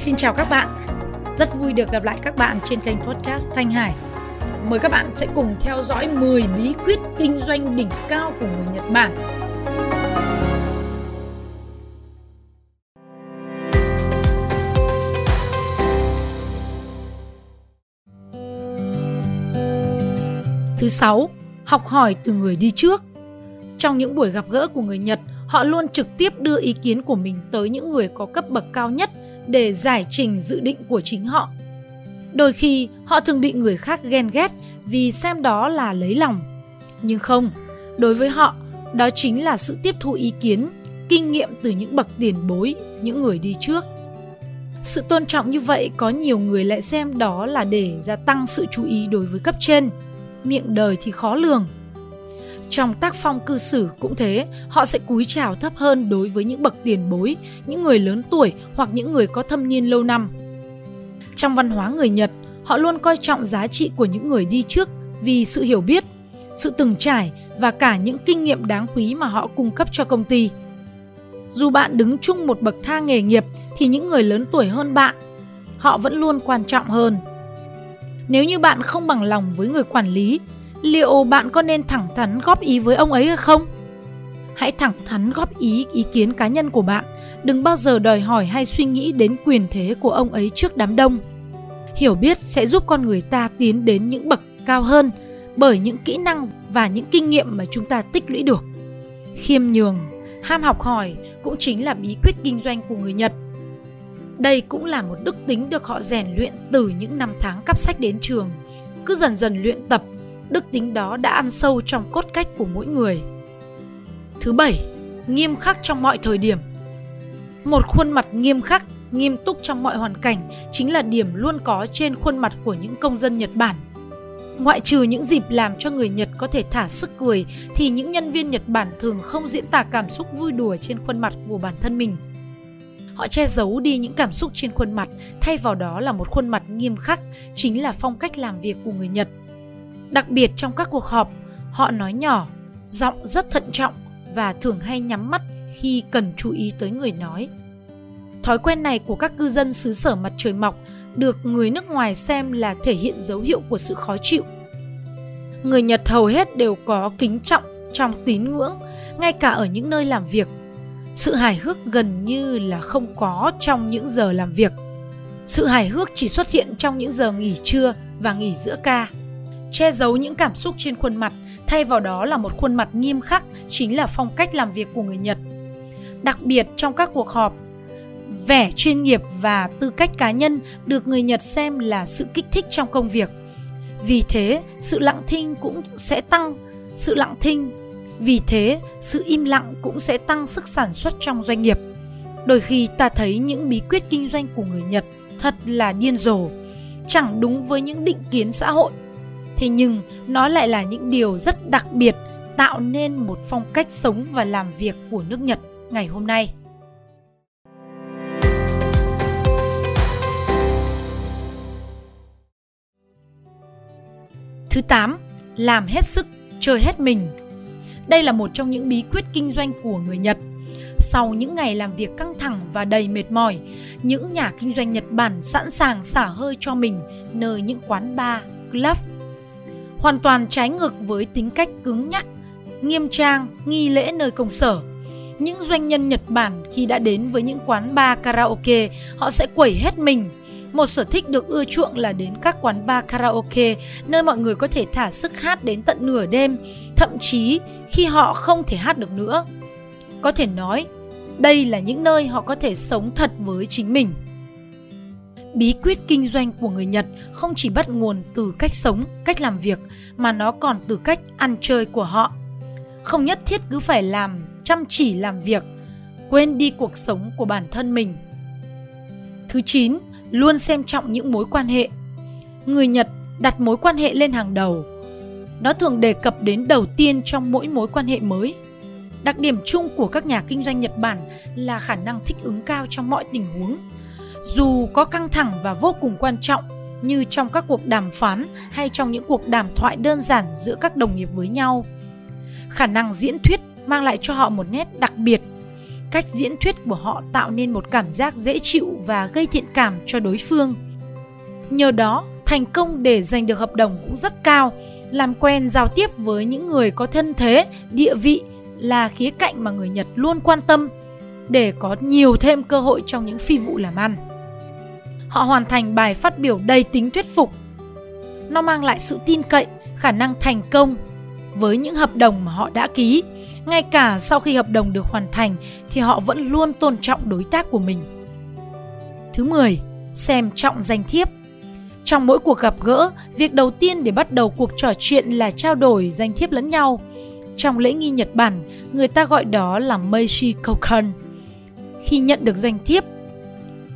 Xin chào các bạn. Rất vui được gặp lại các bạn trên kênh podcast Thanh Hải. Mời các bạn sẽ cùng theo dõi 10 bí quyết kinh doanh đỉnh cao của người Nhật Bản. Thứ sáu, học hỏi từ người đi trước. Trong những buổi gặp gỡ của người Nhật, họ luôn trực tiếp đưa ý kiến của mình tới những người có cấp bậc cao nhất để giải trình dự định của chính họ. Đôi khi họ thường bị người khác ghen ghét vì xem đó là lấy lòng. Nhưng không, đối với họ, đó chính là sự tiếp thu ý kiến, kinh nghiệm từ những bậc tiền bối, những người đi trước. Sự tôn trọng như vậy có nhiều người lại xem đó là để gia tăng sự chú ý đối với cấp trên. Miệng đời thì khó lường, trong tác phong cư xử cũng thế, họ sẽ cúi chào thấp hơn đối với những bậc tiền bối, những người lớn tuổi hoặc những người có thâm niên lâu năm. Trong văn hóa người Nhật, họ luôn coi trọng giá trị của những người đi trước vì sự hiểu biết, sự từng trải và cả những kinh nghiệm đáng quý mà họ cung cấp cho công ty. Dù bạn đứng chung một bậc thang nghề nghiệp thì những người lớn tuổi hơn bạn, họ vẫn luôn quan trọng hơn. Nếu như bạn không bằng lòng với người quản lý liệu bạn có nên thẳng thắn góp ý với ông ấy hay không? Hãy thẳng thắn góp ý ý kiến cá nhân của bạn, đừng bao giờ đòi hỏi hay suy nghĩ đến quyền thế của ông ấy trước đám đông. Hiểu biết sẽ giúp con người ta tiến đến những bậc cao hơn bởi những kỹ năng và những kinh nghiệm mà chúng ta tích lũy được. Khiêm nhường, ham học hỏi cũng chính là bí quyết kinh doanh của người Nhật. Đây cũng là một đức tính được họ rèn luyện từ những năm tháng cắp sách đến trường. Cứ dần dần luyện tập đức tính đó đã ăn sâu trong cốt cách của mỗi người. Thứ bảy, nghiêm khắc trong mọi thời điểm. Một khuôn mặt nghiêm khắc, nghiêm túc trong mọi hoàn cảnh chính là điểm luôn có trên khuôn mặt của những công dân Nhật Bản. Ngoại trừ những dịp làm cho người Nhật có thể thả sức cười thì những nhân viên Nhật Bản thường không diễn tả cảm xúc vui đùa trên khuôn mặt của bản thân mình. Họ che giấu đi những cảm xúc trên khuôn mặt, thay vào đó là một khuôn mặt nghiêm khắc, chính là phong cách làm việc của người Nhật. Đặc biệt trong các cuộc họp, họ nói nhỏ, giọng rất thận trọng và thường hay nhắm mắt khi cần chú ý tới người nói. Thói quen này của các cư dân xứ sở mặt trời mọc được người nước ngoài xem là thể hiện dấu hiệu của sự khó chịu. Người Nhật hầu hết đều có kính trọng trong tín ngưỡng, ngay cả ở những nơi làm việc. Sự hài hước gần như là không có trong những giờ làm việc. Sự hài hước chỉ xuất hiện trong những giờ nghỉ trưa và nghỉ giữa ca che giấu những cảm xúc trên khuôn mặt, thay vào đó là một khuôn mặt nghiêm khắc chính là phong cách làm việc của người Nhật. Đặc biệt trong các cuộc họp, vẻ chuyên nghiệp và tư cách cá nhân được người Nhật xem là sự kích thích trong công việc. Vì thế, sự lặng thinh cũng sẽ tăng sự lặng thinh. Vì thế, sự im lặng cũng sẽ tăng sức sản xuất trong doanh nghiệp. Đôi khi ta thấy những bí quyết kinh doanh của người Nhật thật là điên rồ, chẳng đúng với những định kiến xã hội thế nhưng nó lại là những điều rất đặc biệt tạo nên một phong cách sống và làm việc của nước Nhật ngày hôm nay. Thứ 8, làm hết sức, chơi hết mình. Đây là một trong những bí quyết kinh doanh của người Nhật. Sau những ngày làm việc căng thẳng và đầy mệt mỏi, những nhà kinh doanh Nhật Bản sẵn sàng xả hơi cho mình nơi những quán bar, club hoàn toàn trái ngược với tính cách cứng nhắc, nghiêm trang, nghi lễ nơi công sở. Những doanh nhân Nhật Bản khi đã đến với những quán bar karaoke, họ sẽ quẩy hết mình. Một sở thích được ưa chuộng là đến các quán bar karaoke, nơi mọi người có thể thả sức hát đến tận nửa đêm, thậm chí khi họ không thể hát được nữa. Có thể nói, đây là những nơi họ có thể sống thật với chính mình. Bí quyết kinh doanh của người Nhật không chỉ bắt nguồn từ cách sống, cách làm việc mà nó còn từ cách ăn chơi của họ. Không nhất thiết cứ phải làm chăm chỉ làm việc, quên đi cuộc sống của bản thân mình. Thứ 9, luôn xem trọng những mối quan hệ. Người Nhật đặt mối quan hệ lên hàng đầu. Nó thường đề cập đến đầu tiên trong mỗi mối quan hệ mới. Đặc điểm chung của các nhà kinh doanh Nhật Bản là khả năng thích ứng cao trong mọi tình huống dù có căng thẳng và vô cùng quan trọng như trong các cuộc đàm phán hay trong những cuộc đàm thoại đơn giản giữa các đồng nghiệp với nhau. Khả năng diễn thuyết mang lại cho họ một nét đặc biệt. cách diễn thuyết của họ tạo nên một cảm giác dễ chịu và gây thiện cảm cho đối phương. Nhờ đó, thành công để giành được hợp đồng cũng rất cao. Làm quen giao tiếp với những người có thân thế, địa vị là khía cạnh mà người Nhật luôn quan tâm để có nhiều thêm cơ hội trong những phi vụ làm ăn. Họ hoàn thành bài phát biểu đầy tính thuyết phục. Nó mang lại sự tin cậy, khả năng thành công với những hợp đồng mà họ đã ký. Ngay cả sau khi hợp đồng được hoàn thành thì họ vẫn luôn tôn trọng đối tác của mình. Thứ 10. Xem trọng danh thiếp. Trong mỗi cuộc gặp gỡ, việc đầu tiên để bắt đầu cuộc trò chuyện là trao đổi danh thiếp lẫn nhau. Trong lễ nghi Nhật Bản, người ta gọi đó là Meishi Kokan. Khi nhận được danh thiếp,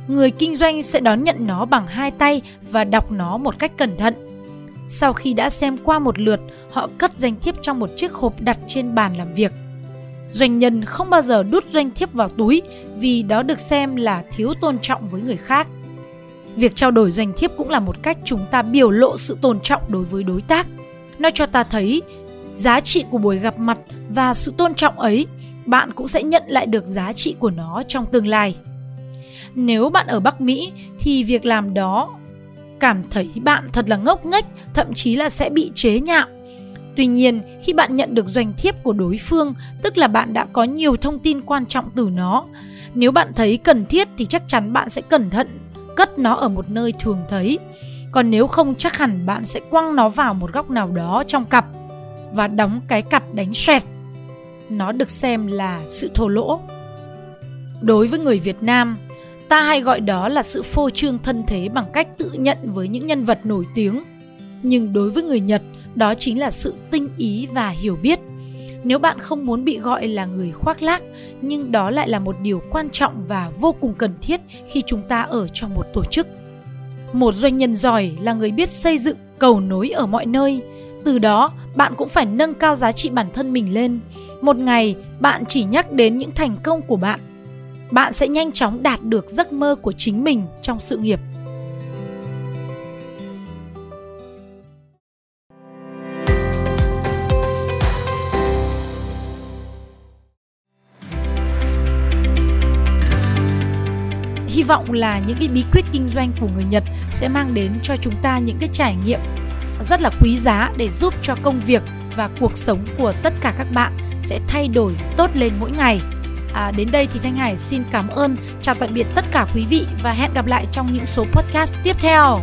người kinh doanh sẽ đón nhận nó bằng hai tay và đọc nó một cách cẩn thận. Sau khi đã xem qua một lượt, họ cất danh thiếp trong một chiếc hộp đặt trên bàn làm việc. Doanh nhân không bao giờ đút danh thiếp vào túi vì đó được xem là thiếu tôn trọng với người khác. Việc trao đổi doanh thiếp cũng là một cách chúng ta biểu lộ sự tôn trọng đối với đối tác. Nó cho ta thấy giá trị của buổi gặp mặt và sự tôn trọng ấy, bạn cũng sẽ nhận lại được giá trị của nó trong tương lai. Nếu bạn ở Bắc Mỹ thì việc làm đó cảm thấy bạn thật là ngốc nghếch, thậm chí là sẽ bị chế nhạo. Tuy nhiên, khi bạn nhận được doanh thiếp của đối phương, tức là bạn đã có nhiều thông tin quan trọng từ nó. Nếu bạn thấy cần thiết thì chắc chắn bạn sẽ cẩn thận cất nó ở một nơi thường thấy. Còn nếu không chắc hẳn bạn sẽ quăng nó vào một góc nào đó trong cặp và đóng cái cặp đánh xoẹt. Nó được xem là sự thô lỗ. Đối với người Việt Nam, ta hay gọi đó là sự phô trương thân thế bằng cách tự nhận với những nhân vật nổi tiếng. Nhưng đối với người Nhật, đó chính là sự tinh ý và hiểu biết. Nếu bạn không muốn bị gọi là người khoác lác, nhưng đó lại là một điều quan trọng và vô cùng cần thiết khi chúng ta ở trong một tổ chức. Một doanh nhân giỏi là người biết xây dựng cầu nối ở mọi nơi, từ đó bạn cũng phải nâng cao giá trị bản thân mình lên. Một ngày bạn chỉ nhắc đến những thành công của bạn, bạn sẽ nhanh chóng đạt được giấc mơ của chính mình trong sự nghiệp. hy vọng là những cái bí quyết kinh doanh của người Nhật sẽ mang đến cho chúng ta những cái trải nghiệm rất là quý giá để giúp cho công việc và cuộc sống của tất cả các bạn sẽ thay đổi tốt lên mỗi ngày. À, đến đây thì Thanh Hải xin cảm ơn, chào tạm biệt tất cả quý vị và hẹn gặp lại trong những số podcast tiếp theo.